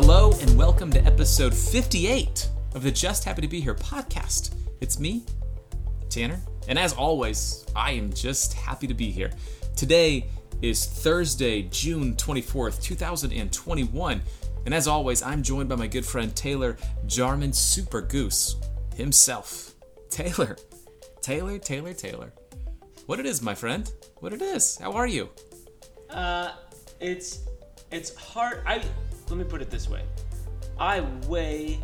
Hello and welcome to episode 58 of the Just Happy to Be Here podcast. It's me, Tanner, and as always, I am just happy to be here. Today is Thursday, June 24th, 2021, and as always, I'm joined by my good friend Taylor Jarman Super Goose himself. Taylor, Taylor, Taylor, Taylor. What it is, my friend? What it is? How are you? Uh, it's it's hard. I let me put it this way. I way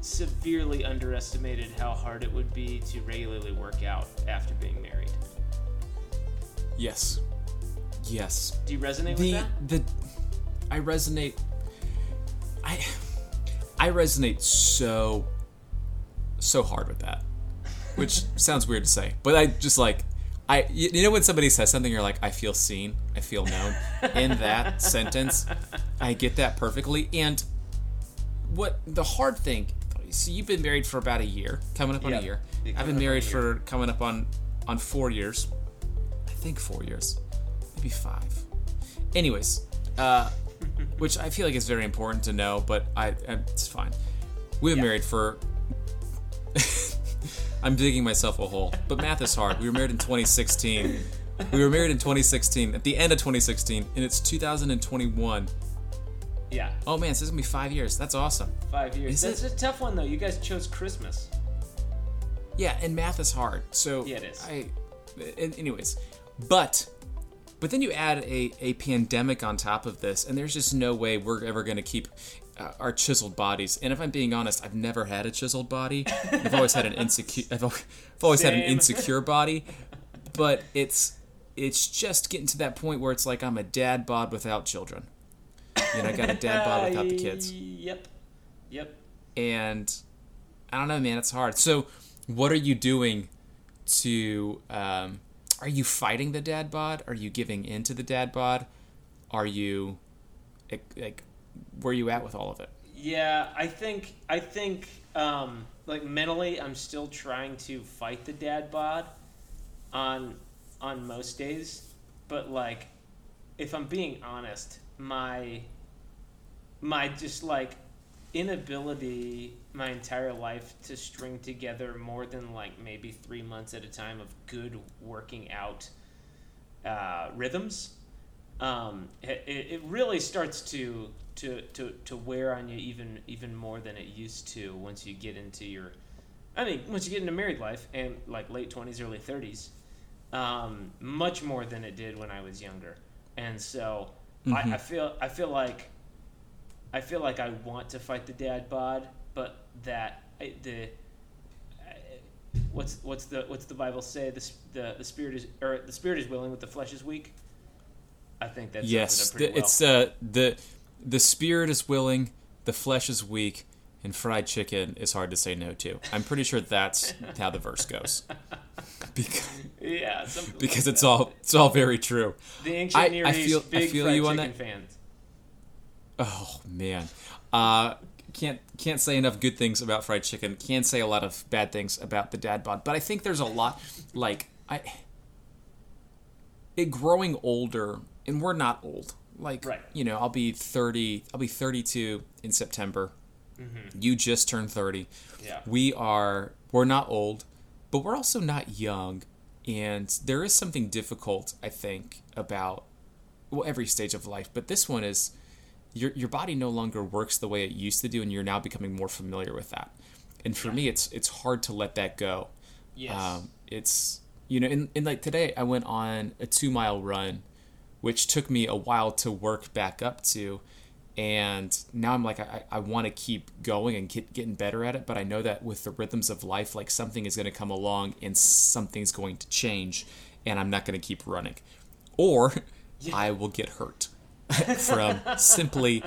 severely underestimated how hard it would be to regularly work out after being married. Yes. Yes. Do you resonate the with that? the I resonate I I resonate so so hard with that. Which sounds weird to say, but I just like I you you know when somebody says something you're like I feel seen, I feel known in that sentence. I get that perfectly and what the hard thing so you've been married for about a year, coming up on Yeah. a year. I've been up on a married for coming up on on 4 years. I think 4 years. Maybe 5. Anyways, uh which I feel like is very important to know, but I, I it's fine. We've been Yeah. married for. I'm digging myself a hole, but math is hard. We were married in 2016. We were married in 2016, at the end of 2016, and it's 2021. Yeah, Oh man, this is gonna be five years. That's awesome. five years. Is That's a tough one though. You guys chose Christmas. Yeah, and math is hard. So Yeah, it is. I, and anyways, but but then you add a, a pandemic on top of this, and there's just no way we're ever going to keep uh, our chiseled bodies. And if I'm being honest, I've never had a chiseled body. I've always had an insecure. I've, al- I've always had an insecure body, but it's it's just getting to that point where it's like I'm a dad bod without children. You know, I got a dad bod without the kids Yep. Yep. and I don't know, man. It's hard. So, what are you doing to? Um, are you fighting the dad bod? Are you giving in to the dad bod? Are you like where you at with all of it? Yeah, I think I think um, like mentally, I'm still trying to fight the dad bod on on most days, but like if I'm being honest, my my just like inability my entire life to string together more than like maybe three months at a time of good working out uh, rhythms um, it, it really starts to, to to to wear on you even even more than it used to once you get into your I mean once you get into married life and like late 20s early 30s um, much more than it did when I was younger. And so I, I feel I feel like I feel like I want to fight the dad bod but that I, the what's what's the what's the Bible say? The the the spirit is or the spirit is willing but the flesh is weak? I think that's yes, pretty the, well. it's uh, the the spirit is willing, the flesh is weak, and fried chicken is hard to say no to. I'm pretty sure that's how the verse goes. Because, yeah because like it's that. all it's all very true. the ancient I- Near I East feel- I big feel fried you on chicken that. fans Oh man, uh, can't can't say enough good things about fried chicken. Can't say a lot of bad things about the dad bod. But I think there's a lot like I. It growing older, and we're not old. Like Right. you know, I'll be thirty. I'll be thirty-two in September. You just turned thirty. yeah We are. We're not old, but we're also not young. And there is something difficult, I think, about well every stage of life. But this one is your your body no longer works the way it used to do, and you're now becoming more familiar with that. And for me, it's it's hard to let that go. yes Um, it's you know, in, in like today, I went on a two mile run, which took me a while to work back up to, and now I'm like I, I want to keep going and get, getting better at it, but I know that with the rhythms of life, like something is going to come along and something's going to change, and I'm not going to keep running, or I will get hurt from simply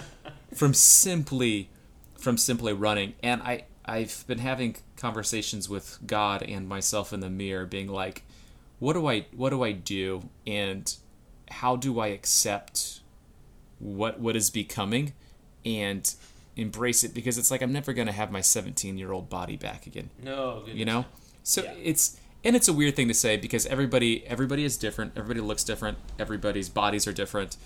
from simply from simply running. And i i've been having conversations with god and myself in the mirror being like what do i what do i do? And how do i accept what what is becoming and embrace it because it's like i'm never going to have my 17 year old body back again no goodness. you know so Yeah. it's and it's a weird thing to say because everybody everybody is different everybody looks different everybody's bodies are different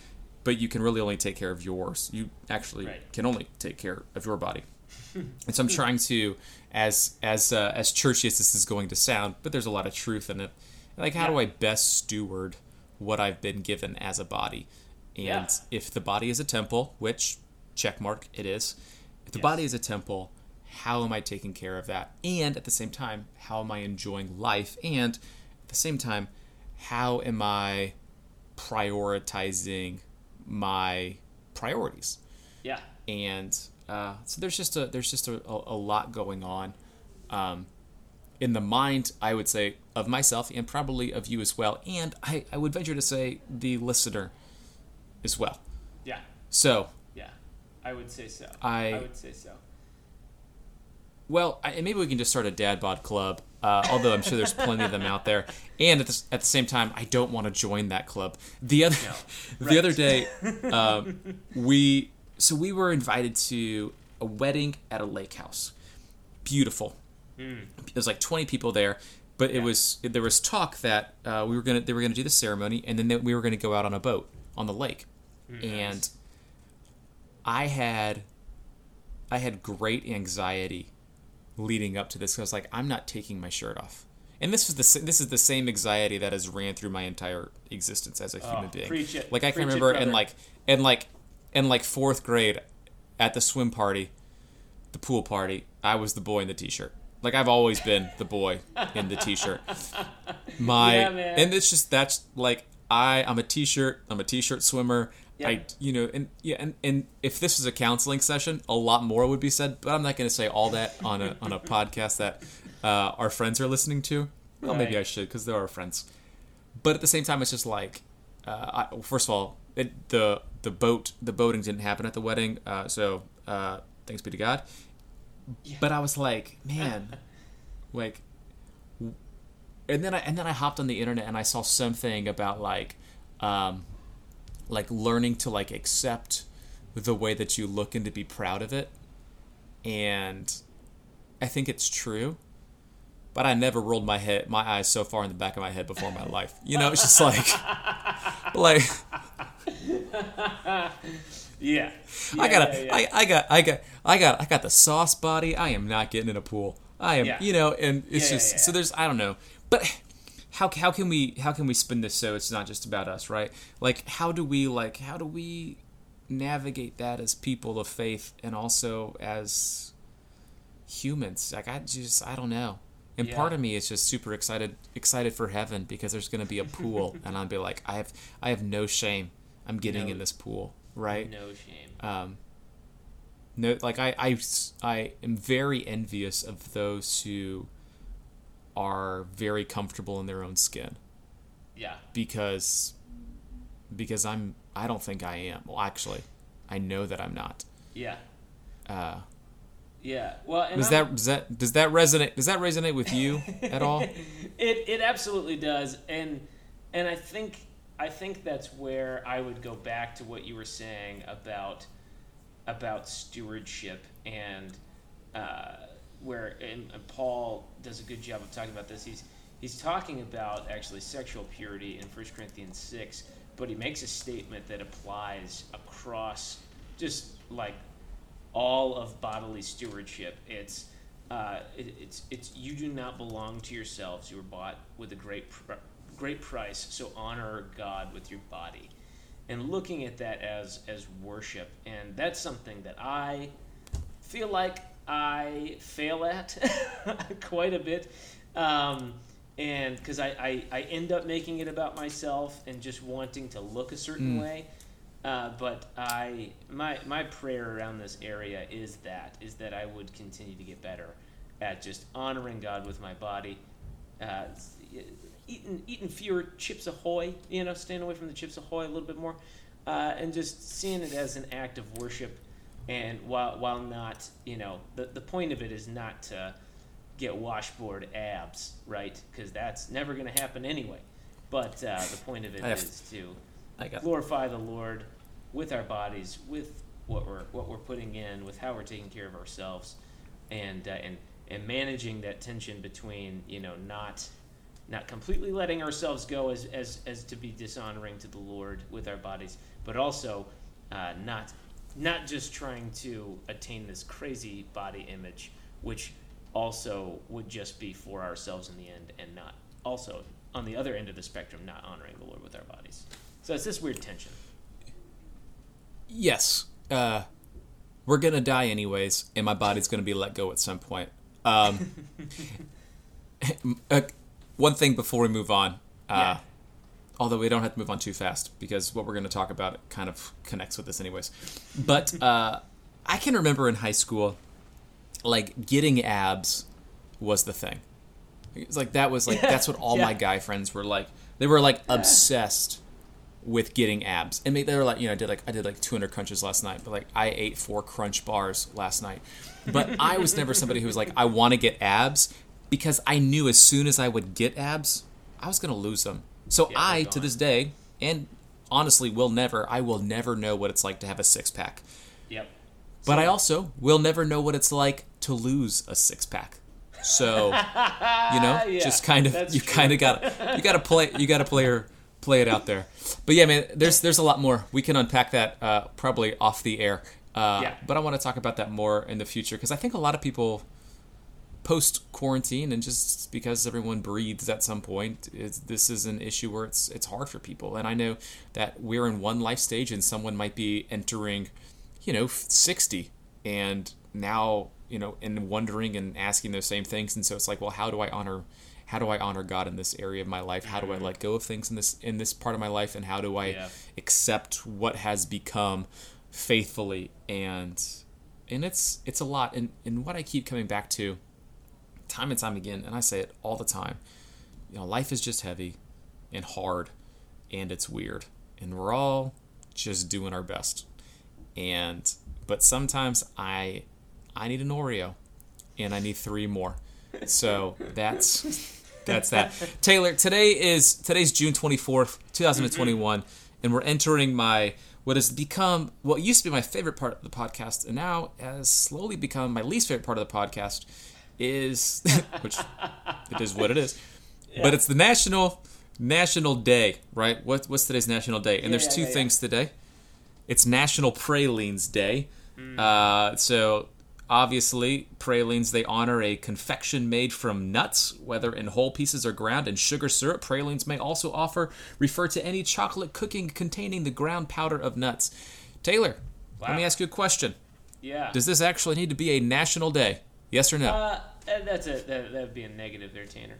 but you can really only take care of yours. You actually Right. can only take care of your body. and so I'm trying to, as as uh, as churchy as this is going to sound, but there's a lot of truth in it. Like, how do I best steward what I've been given as a body? And Yeah. if the body is a temple, which check mark it is, if the Yes. body is a temple, how am I taking care of that? And at the same time, how am I enjoying life? And at the same time, how am I prioritizing my priorities? Yeah. and uh, so there's just a there's just a, a, a lot going on um, in the mind I would say of myself and probably of you as well and I, I would venture to say the listener as well Yeah. so Yeah. I would say so. I- I would say so. well I, and maybe we can just start a dad bod club uh, although I'm sure there's plenty of them out there and at the, at the same time I don't want to join that club the other the Right. other day um, we so we were invited to a wedding at a lake house beautiful there's like 20 people there but it Hmm. Was there was talk that uh, we were gonna they were gonna do the ceremony and then they, we were gonna go out on a boat on the lake Hmm, and i had i had great anxiety leading up to this i was like i'm not taking my shirt off and this was the this is the same anxiety that has ran through my entire existence as a human being it. like i can it, remember in brother. like in like in like fourth grade at the swim party the pool party, I was the boy in the t-shirt. Like I've always been the boy in the t-shirt. My Yeah, and it's just that's like I I'm a t-shirt, I'm a t-shirt swimmer. Yeah. I you know and yeah and, and if this was a counseling session, a lot more would be said, but I'm not going to say all that on a on a podcast that uh, our friends are listening to. Well, maybe I should because they're our friends. But at the same time, it's just like, uh, I, first of all, it, the the boat the boating didn't happen at the wedding, uh, so uh, thanks be to God. But I was like, man, like, and then I and then I hopped on the internet and I saw something about like, um, like learning to like accept the way that you look and to be proud of it, and I think it's true. But I never rolled my head, my eyes so far in the back of my head before in my life. You know, it's just like, like Yeah. I got yeah, a, yeah. I, I got, I got, I got, I got the sauce body. I am not getting in a pool. I am, Yeah. you know, and it's Yeah, yeah, just yeah, so there's, I don't know, but how how can we how can we spin this so it's not just about us, right? Like, how do we like how do we navigate that as people of faith and also as humans? Like, I just, I don't know. And Yeah. part of me is just super excited excited for heaven because there's going to be a pool, and I'll be like, I have I have no shame. I'm getting in this pool, right? No shame. um, no, like I, I, I am very envious of those who are very comfortable in their own skin Yeah. because because I'm I don't think I am. Well, actually, I know that I'm not. Yeah. Uh, Yeah. Well, and does I'm- that does that does that resonate does that resonate with you at all? It it absolutely does, and and I think I think that's where I would go back to what you were saying about about stewardship and uh, where and, and Paul does a good job of talking about this. He's he's talking about actually sexual purity in 1 Corinthians six, but he makes a statement that applies across just like all of bodily stewardship. It's uh, it, it's it's you do not belong to yourselves. You were bought with a great pr- great price. So honor God with your body, and looking at that as as worship, and that's something that I feel like I fail at quite a bit. Um, and because I, I, I end up making it about myself and just wanting to look a certain Mm. way. Uh, but I my my prayer around this area is that is that I would continue to get better at just honoring God with my body, uh, eating eating fewer chips ahoy, you know, staying away from the chips ahoy a little bit more, uh, and just seeing it as an act of worship. And while while not, you know, the the point of it is not to get washboard abs, right? Because that's never going to happen anyway. But uh, the point of it is to glorify the Lord with our bodies, with what we're what we're putting in, with how we're taking care of ourselves, and uh, and and managing that tension between you know not not completely letting ourselves go as, as as to be dishonoring to the Lord with our bodies, but also uh, not not just trying to attain this crazy body image, which also would just be for ourselves in the end, and not also on the other end of the spectrum, not honoring the Lord with our bodies. So it's this weird tension. Yes. Uh, we're gonna die anyways, and my body's gonna be let go at some point. Um, uh, one thing before we move on, uh, Yeah. although we don't have to move on too fast because what we're going to talk about kind of connects with this anyways. But uh, I can remember in high school, like getting abs was the thing. It's like that was like Yeah, that's what all yeah. my guy friends were like. They were like obsessed with getting abs, and they were like, you know, I did like I did like 200 crunches last night, but like I ate four crunch bars last night. But I was never somebody who was like, I want to get abs because I knew as soon as I would get abs, I was gonna lose them. So Yeah, I, to this day, and honestly, will never, I will never know what it's like to have a six pack. Yep. But I also will never know what it's like to lose a six pack. So, you know, Yeah, just kind of you kind of got you got to play you got to play her play it out there. But yeah, man, there's there's a lot more. We can unpack that uh, probably off the air. Uh, Yeah. But I want to talk about that more in the future because I think a lot of people post quarantine and just because everyone breathes at some point it's, this is an issue where it's it's hard for people. And i know that we're in one life stage and someone might be entering you know 60 and now you know and wondering and asking those same things. And so it's like well how do i honor how do i honor god in this area of my life? How do i mm-hmm. let go of things in this in this part of my life? And how do i Yeah. accept what has become faithfully? And and it's it's a lot. And and what i keep coming back to time and time again, and I say it all the time. You know, life is just heavy and hard, and it's weird, and we're all just doing our best. And but sometimes I I need an Oreo, and I need three more. So that's that's that. Taylor, today is today's June twenty fourth, two thousand and twenty one, and we're entering my what has become what used to be my favorite part of the podcast, and now has slowly become my least favorite part of the podcast is which it is what it is. But it's the national national day, right? What what's today's national day? And Yeah, there's yeah, two yeah, yeah. things today. It's National Pralines Day. Hmm. Uh, so obviously, pralines they honor a confection made from nuts, whether in whole pieces or ground and sugar syrup. Pralines may also offer refer to any chocolate cooking containing the ground powder of nuts. Taylor, let me ask you a question. Yeah. Does this actually need to be a national day? Yes or no? uh, that's a that would be a negative there, Tanner.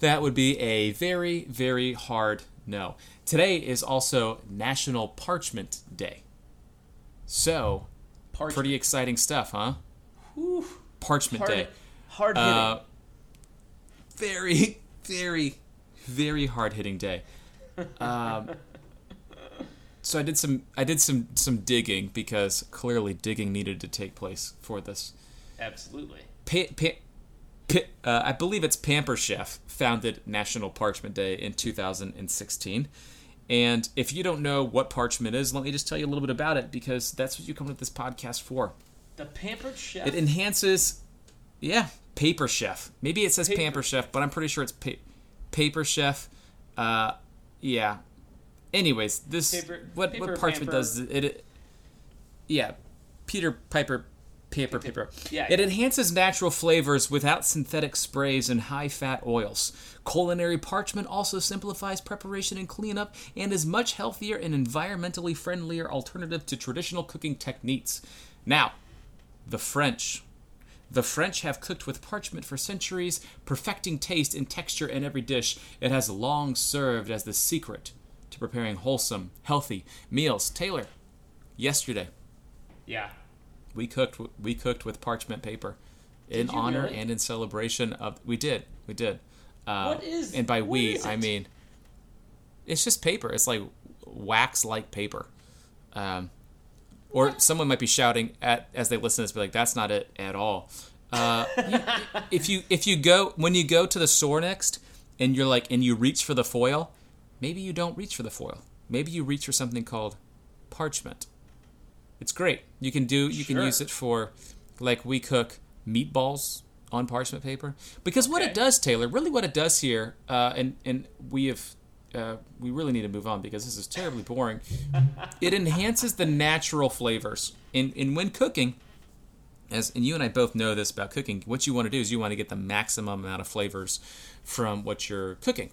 That would be a very, very hard no. Today is also National Parchment Day. So, Parchment. pretty exciting stuff, huh? Whew. Parchment hard, Day. hard hitting. Uh, very, very, very hard hitting day. Um, so I did some I did some some digging because clearly digging needed to take place for this. Absolutely. Pa- pa- pa- uh, I believe it's Pamper Chef founded National Parchment Day in 2016. And if you don't know what parchment is, let me just tell you a little bit about it because that's what you come to this podcast for. The pampered chef. It enhances, yeah, Paper Chef. Maybe it says Paper- Pamper Chef, but I'm pretty sure it's pa- Paper Chef. Uh, yeah. Anyways, this Paper- what Paper what parchment Pamper. does it, it? Yeah, Peter Piper. Paper, paper. Yeah. It enhances natural flavors without synthetic sprays and high fat oils. Culinary parchment also simplifies preparation and cleanup and is much healthier and environmentally friendlier alternative to traditional cooking techniques. Now, the French. The French have cooked with parchment for centuries, perfecting taste and texture in every dish. It has long served as the secret to preparing wholesome, healthy meals. Taylor, yesterday yeah. We cooked we cooked with parchment paper in honor really? and in celebration of we did we did. Uh, What is- and by what we I mean it's just paper. It's like wax like paper. Um, or someone might be shouting at as they listen to this be like that's not it at all. Uh, you- if you if you go when you go to the store next and you're like and you reach for the foil maybe you don't reach for the foil. Maybe you reach for something called parchment it's great. You can do you can use it for like we cook meatballs on parchment paper because what it does, Taylor, really what it does here, uh, and and we have uh, we really need to move on because this is terribly boring. it enhances the natural flavors. In in when cooking, as and you and I both know this about cooking, what you want to do is you want to get the maximum amount of flavors from what you're cooking.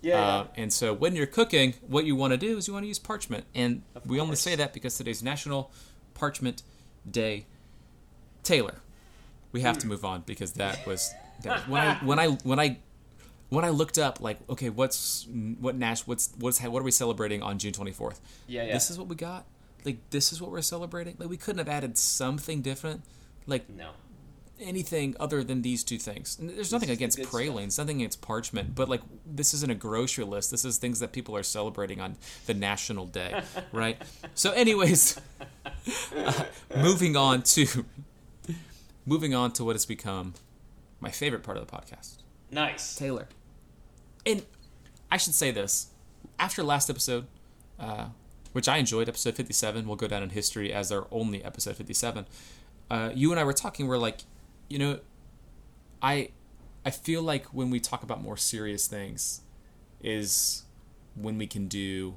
Yeah. Uh, and so when you're cooking, what you want to do is you want to use parchment. And Of we only say that because today's National Parchment Day. Taylor, we have to Hmm. move on because that was that, when I when I when I when I looked up like okay what's what Nash what's what's what are we celebrating on June 24th? yeah, yeah. This is what we got. Like this is what we're celebrating. Like we couldn't have added something different. Like no. anything other than these two things. There's nothing against pralines, nothing against parchment, but like this isn't a grocery list. This is things that people are celebrating on the national day, right? So, anyways, uh, moving on to moving on to what has become my favorite part of the podcast, Nice. Taylor. And I should say this after last episode, uh, which I enjoyed, episode 57, will go down in history as our only episode 57. Uh, you and I were talking, we're like, you know, I I feel like when we talk about more serious things is when we can do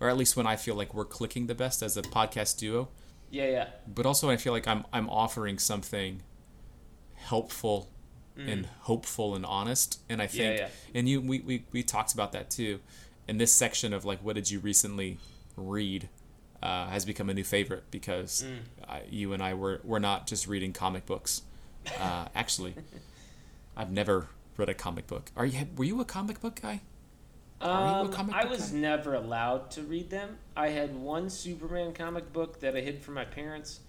or at least when I feel like we're clicking the best as a podcast duo. Yeah, yeah. But also I feel like I'm I'm offering something helpful and hopeful and honest. And I think Mm. yeah. and you we, we, we talked about that too. In this section of like what did you recently read uh, has become a new favorite because Mm. uh, you and I were we're not just reading comic books. Uh, actually, I've never read a comic book. Are you? Were you a comic book guy? Are you a Um, I was guy? never allowed to read them. I had one Superman comic book that I hid from my parents,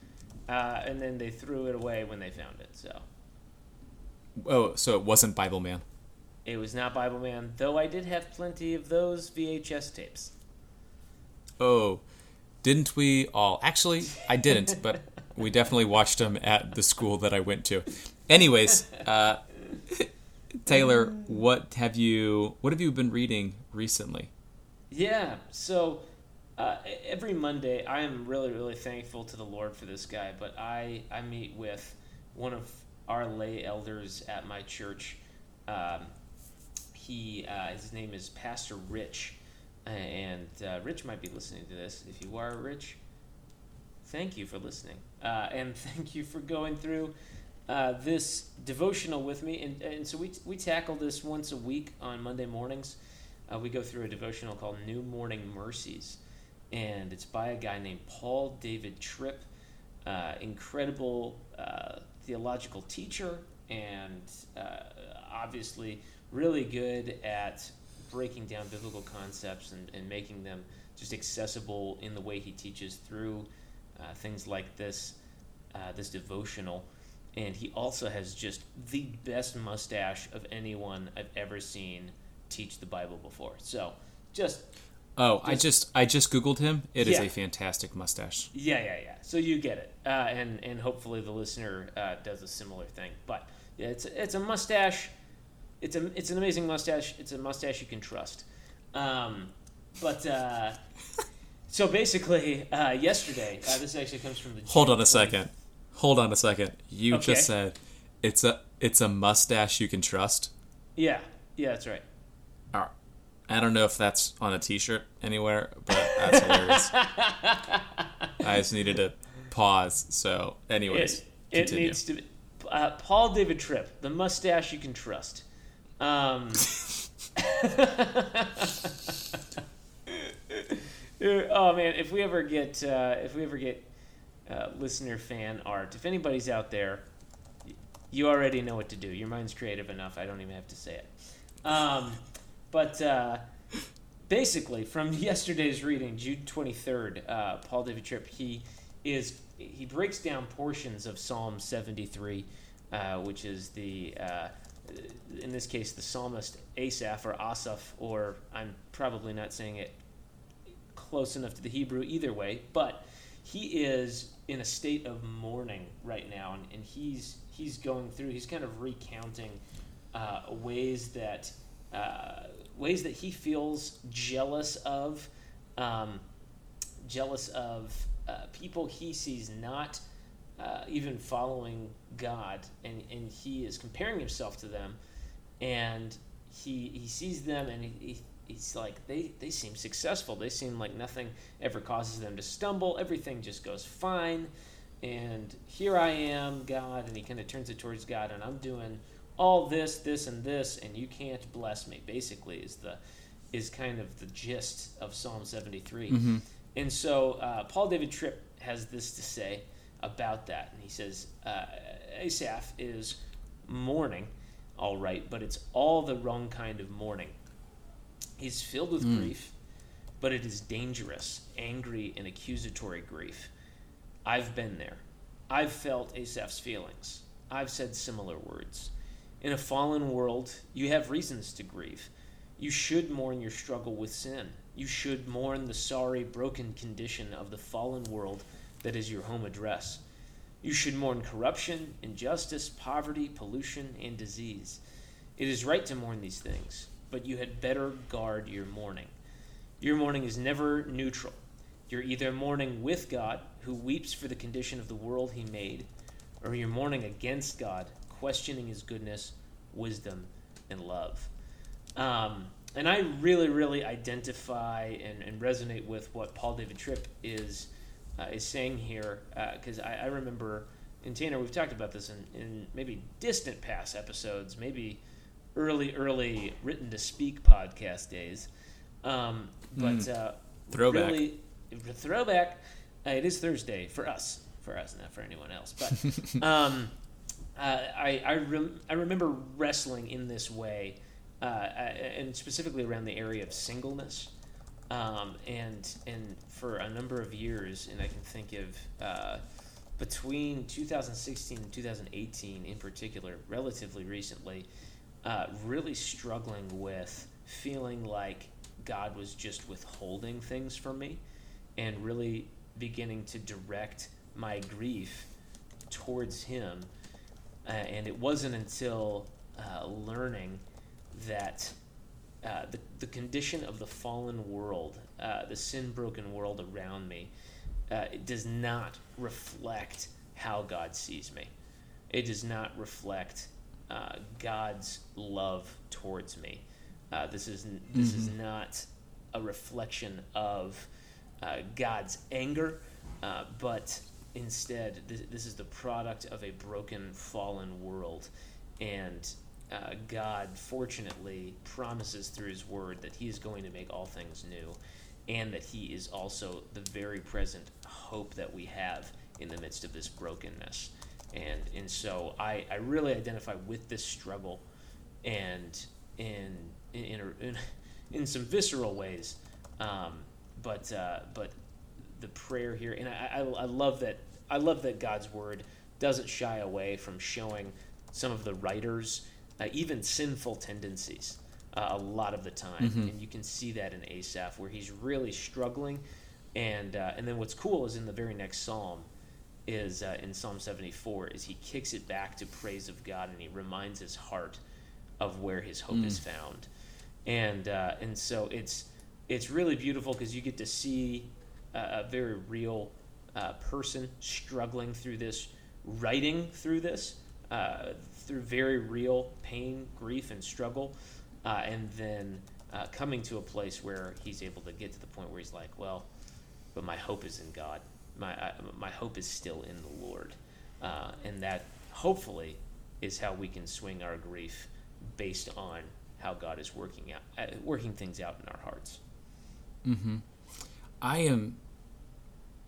uh, and then they threw it away when they found it. So Oh, so it wasn't Bible Man. it was not Bible Man, though I did have plenty of those VHS tapes. Oh, didn't we all? Actually, I didn't, but we definitely watched them at the school that I went to. Anyways, uh, Taylor, what have you what have you been reading recently? Yeah. So uh, every Monday, I am really, really thankful to the Lord for this guy. But I, I meet with one of our lay elders at my church. Um, he, uh, his name is Pastor Rich, and uh, Rich might be listening to this. If you are Rich, thank you for listening, uh, and thank you for going through uh, this devotional with me. And, and so we we tackle this once a week on Monday mornings. Uh, we go through a devotional called New Morning Mercies, and it's by a guy named Paul David Tripp, uh, incredible uh, theological teacher, and uh, obviously really good at breaking down biblical concepts and, and making them just accessible in the way he teaches through uh, things like this uh, this devotional. And he also has just the best mustache of anyone I've ever seen teach the Bible before. So, just Oh, I just I just googled him. It is Yeah. a fantastic mustache. yeah, yeah, yeah. So you get it, uh, and and hopefully the listener uh, does a similar thing. But yeah, it's it's a mustache. It's a it's an amazing mustache. It's a mustache you can trust. Um, but uh, so basically, uh, yesterday, uh, this actually comes from the. Hold on a second. Hold on a second. You Okay. just said it's a it's a mustache you can trust. Yeah, yeah, that's right. Right. I don't know if that's on a T-shirt anywhere, but that's hilarious. I just needed to pause. So, anyways, It, it needs to be. Uh, Paul David Tripp, the mustache you can trust. Um, oh man, if we ever get uh, if we ever get uh, listener fan art, if anybody's out there, you already know what to do. Your mind's creative enough. I don't even have to say it. Um, but uh, basically, from yesterday's reading, June twenty third, uh, Paul David Tripp, he is he breaks down portions of Psalm seventy three, uh, which is the uh, in this case the psalmist Asaph or Asaph, or I'm probably not saying it close enough to the Hebrew either way, but he is in a state of mourning right now, and, and he's he's going through. He's kind of recounting uh, ways that uh, ways that he feels jealous of, um, jealous of uh, people he sees not uh, even following God, and, and he is comparing himself to them, and he he sees them, and he, he he's like they they seem successful. They seem like nothing ever causes them to stumble. Everything just goes fine. And here I am, God, and he kind of turns it towards God, and I'm doing all this, this, and this, and you can't bless me. Basically, is the is kind of the gist of Psalm 73. Mm-hmm. And so uh, Paul David Tripp has this to say about that, and he says uh, Asaph is mourning, all right, but it's all the wrong kind of mourning. He's filled with Mm. grief, but it is dangerous, angry, and accusatory grief. I've been there. I've felt Asaph's feelings. I've said similar words. In a fallen world, you have reasons to grieve. You should mourn your struggle with sin. You should mourn the sorry, broken condition of the fallen world that is your home address. You should mourn corruption, injustice, poverty, pollution, and disease. It is right to mourn these things, but you had better guard your mourning. Your mourning is never neutral. You're either mourning with God, who weeps for the condition of the world he made, or you're mourning against God, questioning his goodness, wisdom, and love. Um, and I really, really identify and, and resonate with what Paul David Tripp is uh, is saying here, because I, I remember, and Tanner, we've talked about this in, in maybe distant past episodes, maybe early, early written to speak podcast days. Um, but uh, Throwback. really, throwback. Uh, it is Thursday for us, for us, not for anyone else. But um, uh, I I, I remember wrestling in this way, uh, and specifically around the area of singleness, um, and and for a number of years, and I can think of uh, between 2016 and 2018 in particular, relatively recently, uh, really struggling with feeling like God was just withholding things from me, and really beginning to direct my grief towards Him. Uh, and it wasn't until uh, learning that uh, the, the condition of the fallen world, uh, the sin broken world around me, uh, it does not reflect how God sees me. It does not reflect uh, God's love towards me. Uh, this is this is not a reflection of uh, God's anger, uh, but instead, this, this is the product of a broken, fallen world. And uh, God, fortunately, promises through His Word that He is going to make all things new, and that He is also the very present hope that we have in the midst of this brokenness. And and so I, I really identify with this struggle, and in in in, in some visceral ways, um, but uh, but the prayer here, and I, I, I love that I love that God's word doesn't shy away from showing some of the writers uh, even sinful tendencies uh, a lot of the time, and you can see that in Asaph where he's really struggling, and uh, and then what's cool is in the very next psalm is uh, in Psalm 74 is he kicks it back to praise of God and he reminds his heart of where his hope is found, and uh, and so it's it's really beautiful because you get to see a, very real uh, person struggling through this, writing through this, uh, through very real pain, grief, and struggle, uh, and then uh, coming to a place where he's able to get to the point where he's like, well, but my hope is in God. My my hope is still in the Lord, uh, and that hopefully is how we can swing our grief based on how God is working out, uh, working things out in our hearts. I am.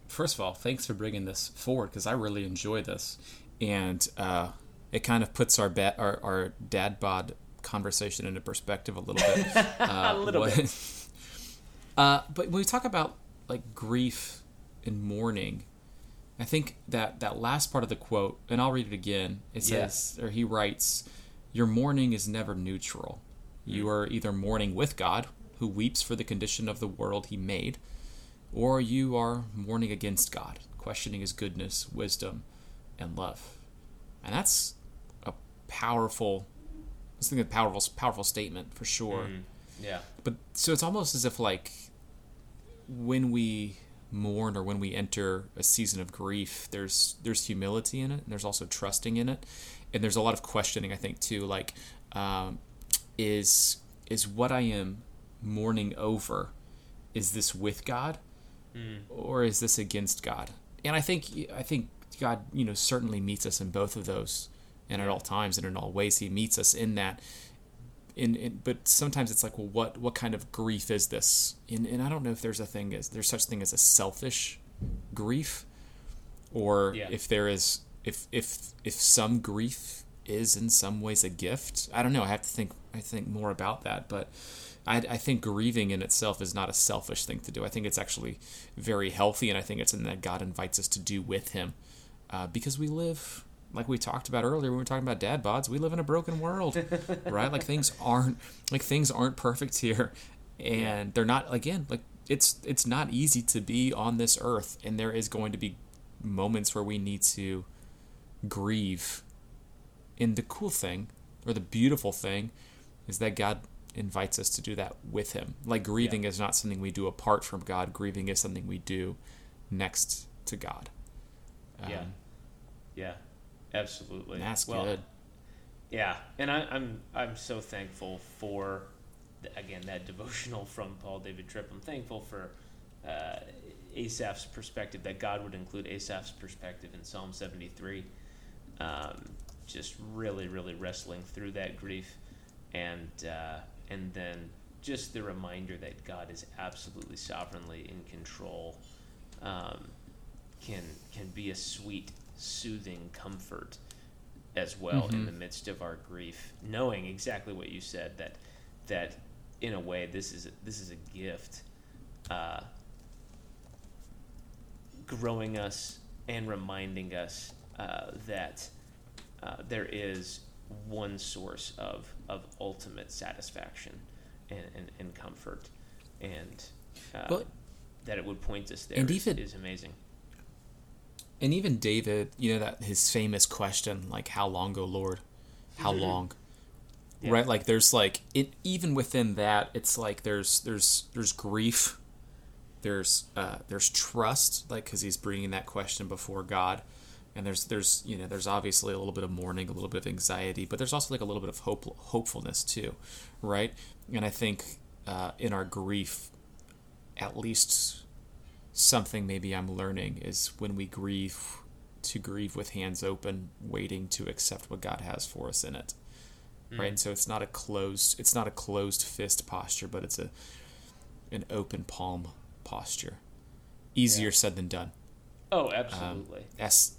First of all, thanks for bringing this forward because I really enjoy this, and uh, it kind of puts our ba- our, our dad bod conversation into perspective a little bit. Uh, A little bit. uh, but when we talk about like grief and mourning, I think that that last part of the quote, and I'll read it again. It says, or he writes, "Your mourning is never neutral. You are either mourning with God, who weeps for the condition of the world He made." Or you are mourning against God, questioning His goodness, wisdom, and love. And that's a powerful, I think a powerful, powerful statement for sure. Yeah. But so it's almost as if like when we mourn or when we enter a season of grief, there's there's humility in it, and there's also trusting in it, and there's a lot of questioning. I think too, like um, is is what I am mourning over? Is this with God, Mm. or is this against God? And I think I think God, you know, certainly meets us in both of those, and at all times and in all ways, He meets us in that. In, in but sometimes it's like, well, what what kind of grief is this? And, and I don't know if there's a thing as there's such thing as a selfish grief, or Yeah. if there is if if if some grief is in some ways a gift. I don't know. I have to think. I think more about that, but. I, I think grieving in itself is not a selfish thing to do. I think it's actually very healthy, and I think it's something that God invites us to do with Him, uh, because we live, like we talked about earlier when we were talking about dad bods. We live in a broken world, right? Like things aren't like things aren't perfect here, and they're not again like it's it's not easy to be on this earth, and there is going to be moments where we need to grieve. And the cool thing, or the beautiful thing, is that God invites us to do that with him. Like grieving is not something we do apart from God. Grieving is something we do next to God. Yeah. Um, Yeah. Absolutely. that's Well, good. Yeah, and I, I'm I'm so thankful for again that devotional from Paul David Tripp. I'm thankful for uh, Asaph's perspective that God would include Asaph's perspective in Psalm 73. Um, just really, really wrestling through that grief, and uh, and then just the reminder that God is absolutely sovereignly in control. Um, can can be a sweet, soothing comfort as well in Mhm. the midst of our grief, knowing exactly what you said that that in a way this is a, this is a gift, uh, growing us and reminding us uh, that uh, there is one source of of ultimate satisfaction and, and, and comfort, and uh, Well- that it would point us there And is- even- is amazing. And even David, you know that his famous question, like "How long, O Lord? How long?" Yeah. Right? Like there's like it even within that, it's like there's there's there's grief, there's uh, there's trust, like because he's bringing that question before God, and there's there's you know there's obviously a little bit of mourning, a little bit of anxiety, but there's also like a little bit of hope hopefulness too, right? And I think uh, in our grief, at least something maybe I'm learning is when we grieve to grieve with hands open, waiting to accept what God has for us in it. Right? And so it's not a closed it's not a closed fist posture, but it's a an open palm posture. Easier Yeah. said than done. Oh, absolutely. As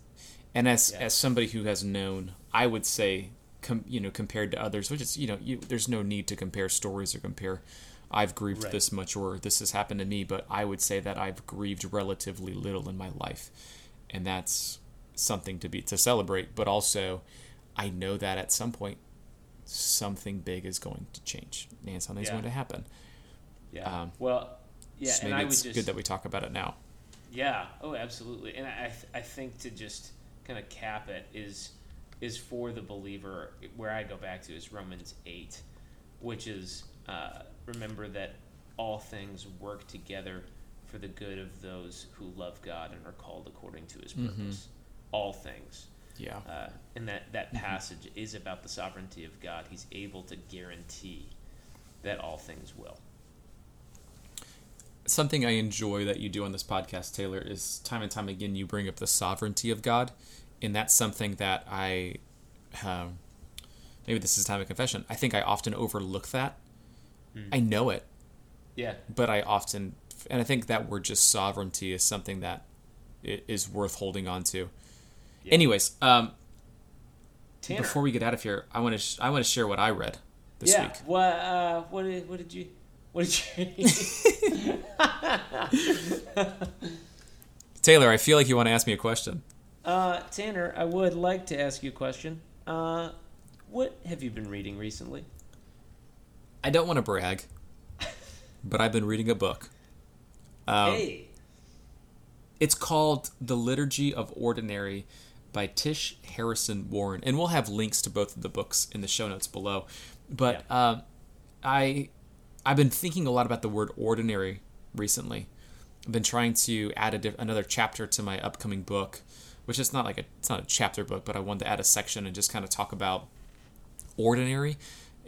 and as Yeah. as somebody who has known, I would say com, you know compared to others, which is you know, you, there's no need to compare stories or compare I've grieved Right. this much or this has happened to me, but I would say that I've grieved relatively little in my life. And that's something to be to celebrate, but also I know that at some point something big is going to change and something's Yeah. going to happen. yeah. um, well, yeah, so and maybe I would it's just good that we talk about it now. Yeah. Oh, absolutely. And I, I I think to just kind of cap it is is for the believer. Where I go back to is Romans eight, which is uh, remember that all things work together for the good of those who love God and are called according to His Mhm. purpose. All things. Yeah. Uh, and that, that passage is about the sovereignty of God. He's able to guarantee that all things will. Something I enjoy that you do on this podcast, Taylor, is time and time again you bring up the sovereignty of God, and that's something that I, um, maybe this is time of confession. I think I often overlook that. I know it, Yeah. but I often, and I think that word just sovereignty is something that i- worth holding on to. Yeah. Anyways, um, Tanner. before we get out of here, I want to sh- I want to share what I read this yeah. week. What uh, what did what did you what did you Taylor, I feel like you want to ask me a question. uh, Tanner? I would like to ask you a question. Uh, what have you been reading recently? I don't want to brag, but I've been reading a book. Um, hey. It's called The Liturgy of Ordinary by Tish Harrison Warren, and we'll have links to both of the books in the show notes below. But um, I I've been thinking a lot about the word ordinary recently. I've been trying to add a diff- another chapter to my upcoming book, which is not like a it's not a chapter book, but I wanted to add a section and just kind of talk about ordinary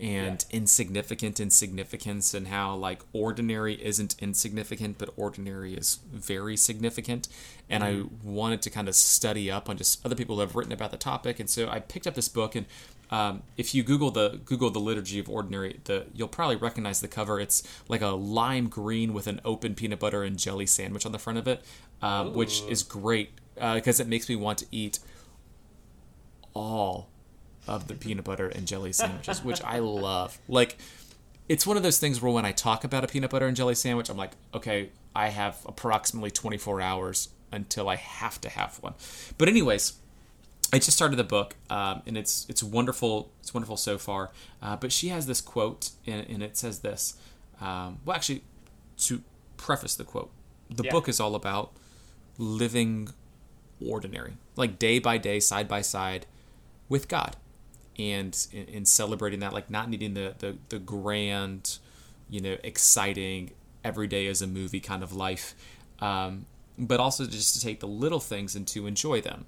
and Yeah. insignificant insignificance and how like ordinary isn't insignificant but ordinary is very significant and i mm-hmm. wanted to kind of study up on just other people who have written about the topic and so i picked up this book and um, if you google the google the liturgy of ordinary the you'll probably recognize the cover it's like a lime green with an open peanut butter and jelly sandwich on the front of it um, which is great because it makes me want to eat all of the peanut butter and jelly sandwiches, which I love. Like, it's one of those things where when I talk about a peanut butter and jelly sandwich, I'm like, okay, I have approximately 24 hours until I have to have one. But anyways, I just started the book, um, and it's it's wonderful. It's wonderful so far. Uh, but she has this quote, and, and it says this. Um, well, actually, to preface the quote, the Yeah. book is all about living ordinary, like day by day, side by side, with God, and in, in celebrating that, like not needing the the the grand, you know, exciting every day is a movie kind of life, um, but also just to take the little things and to enjoy them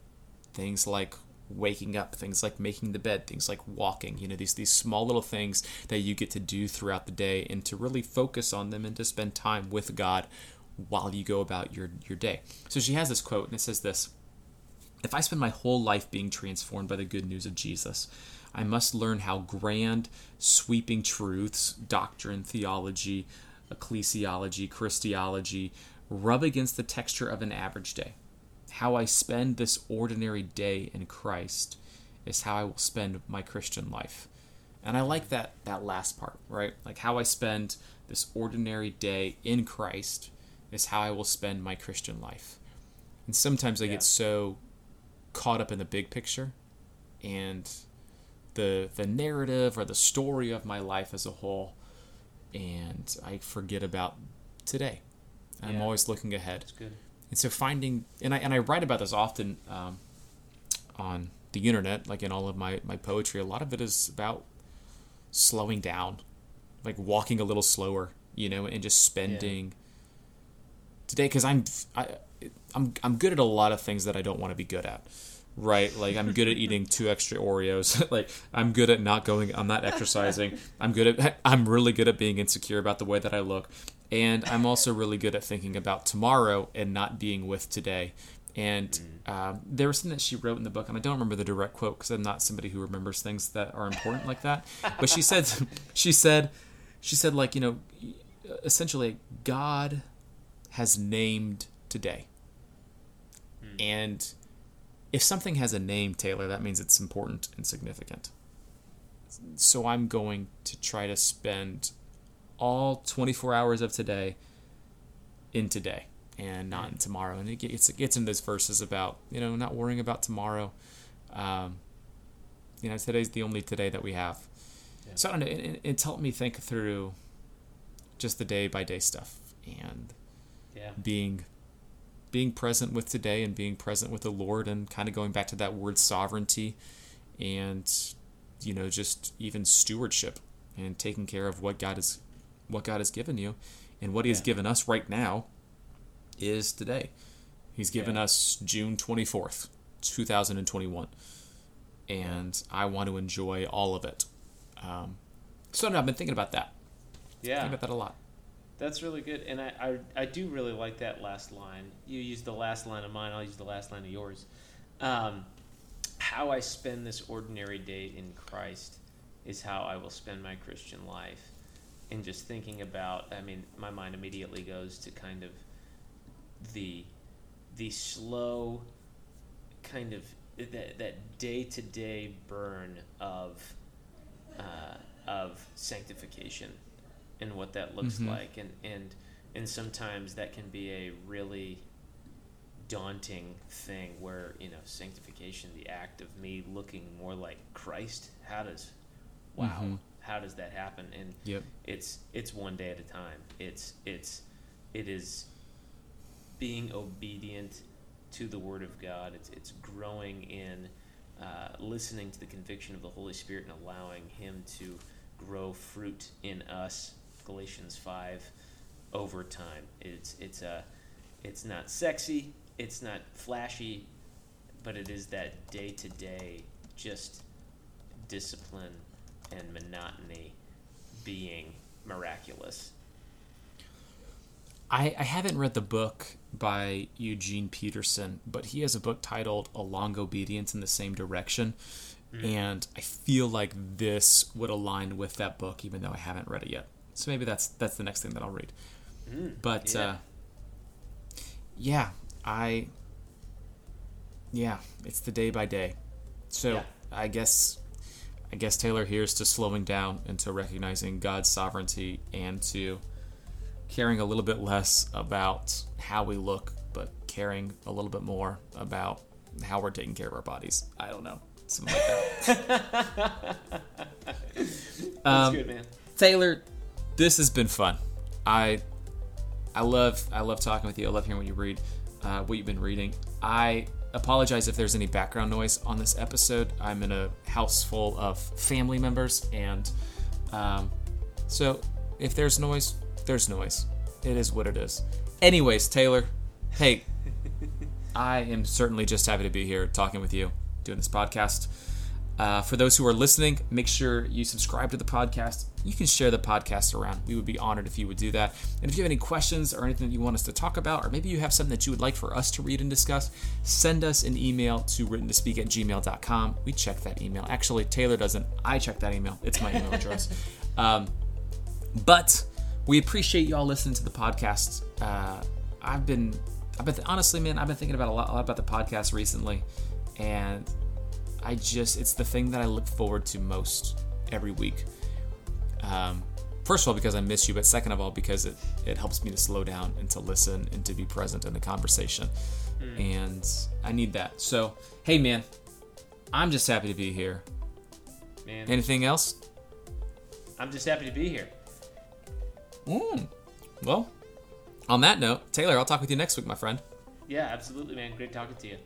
things like waking up things like making the bed things like walking you know these these small little things that you get to do throughout the day and to really focus on them and to spend time with God while you go about your your day so she has this quote and it says this if I spend my whole life being transformed by the good news of Jesus, I must learn how grand, sweeping truths, doctrine, theology, ecclesiology, Christology, rub against the texture of an average day. How I spend this ordinary day in Christ is how I will spend my Christian life. And I like that that last part, right? Like how I spend this ordinary day in Christ is how I will spend my Christian life. And sometimes I Yeah. get so caught up in the big picture and the the narrative or the story of my life as a whole and I forget about today. I'm Yeah. always looking ahead. It's good. And so finding and I and I write about this often um, on the internet, like in all of my, my poetry, a lot of it is about slowing down, like walking a little slower, you know, and just spending today because I'm I, I'm I'm good at a lot of things that I don't want to be good at. Right, like I'm good at eating two extra Oreos. like I'm good at not going. I'm not exercising. I'm good at. I'm really good at being insecure about the way that I look, and I'm also really good at thinking about tomorrow and not being with today. And um, there was something that she wrote in the book, and I don't remember the direct quote because I'm not somebody who remembers things that are important like that. But she said, she said, she said, like you know, essentially, God has named today, and if something has a name, Taylor, that means it's important and significant. So I'm going to try to spend all 24 hours of today in today and not in tomorrow. And it gets, it gets in those verses about, you know, not worrying about tomorrow. Um, you know, today's the only today that we have. Yeah. So I don't know. It, it- it's helped me think through just the day by day stuff and Yeah. being being present with today and being present with the Lord and kind of going back to that word sovereignty and you know just even stewardship and taking care of what God has what God has given you and what he has given us right now is today. He's given Yeah. us June 24th, 2021 and I want to enjoy all of it. Um, so no, I've been thinking about that. Yeah. Thinking about that a lot. That's really good, and I, I I do really like that last line. You use the last line of mine. I'll use the last line of yours. Um, how I spend this ordinary day in Christ is how I will spend my Christian life. And just thinking about, I mean, my mind immediately goes to kind of the the slow kind of that that day to day burn of uh, of sanctification and what that looks Mhm. like and and and sometimes that can be a really daunting thing where you know sanctification the act of me looking more like Christ how does wow Mhm. How does that happen? And Yep. it's it's one day at a time. It's it's it is being obedient to the word of god. It's it's growing in uh, listening to the conviction of the holy spirit and allowing him to grow fruit in us. Galatians 5 over time. It's it's a it's not sexy it's not flashy but it is that day to day just discipline and monotony being miraculous. I, I haven't read the book by Eugene Peterson, but he has a book titled A Long Obedience in the Same Direction. Mm. And I feel like this would align with that book, even though I haven't read it yet. So maybe that's that's the next thing that I'll read. Mm, but yeah. Uh, yeah, I yeah, it's the day by day. So yeah. I guess I guess Taylor here's to slowing down and to recognizing God's sovereignty and to caring a little bit less about how we look, but caring a little bit more about how we're taking care of our bodies. I don't know. Something like that. That's um, good, man. Taylor, this has been fun. I I love I love talking with you. I love hearing what you read, uh, what you've been reading. I apologize if there's any background noise on this episode. I'm in a house full of family members, and um, so if there's noise, there's noise. It is what it is. Anyways, Taylor, hey, I am certainly just happy to be here talking with you, doing this podcast. Uh, for those who are listening, make sure you subscribe to the podcast. You can share the podcast around. We would be honored if you would do that. And if you have any questions or anything that you want us to talk about, or maybe you have something that you would like for us to read and discuss, send us an email to written to speak at gmail.com. We check that email. Actually, Taylor doesn't. I check that email. It's my email address. Um, but we appreciate y'all listening to the podcast. Uh, I've been, I've been honestly, man, I've been thinking about a lot, a lot about the podcast recently, and I just, it's the thing that I look forward to most every week. Um, first of all, because I miss you, but second of all, because it, it helps me to slow down and to listen and to be present in the conversation. Mm. And I need that. So, hey, man, I'm just happy to be here. Man. Anything else? I'm just happy to be here. Mm. Well, on that note, Taylor, I'll talk with you next week, my friend. Yeah, absolutely, man. Great talking to you.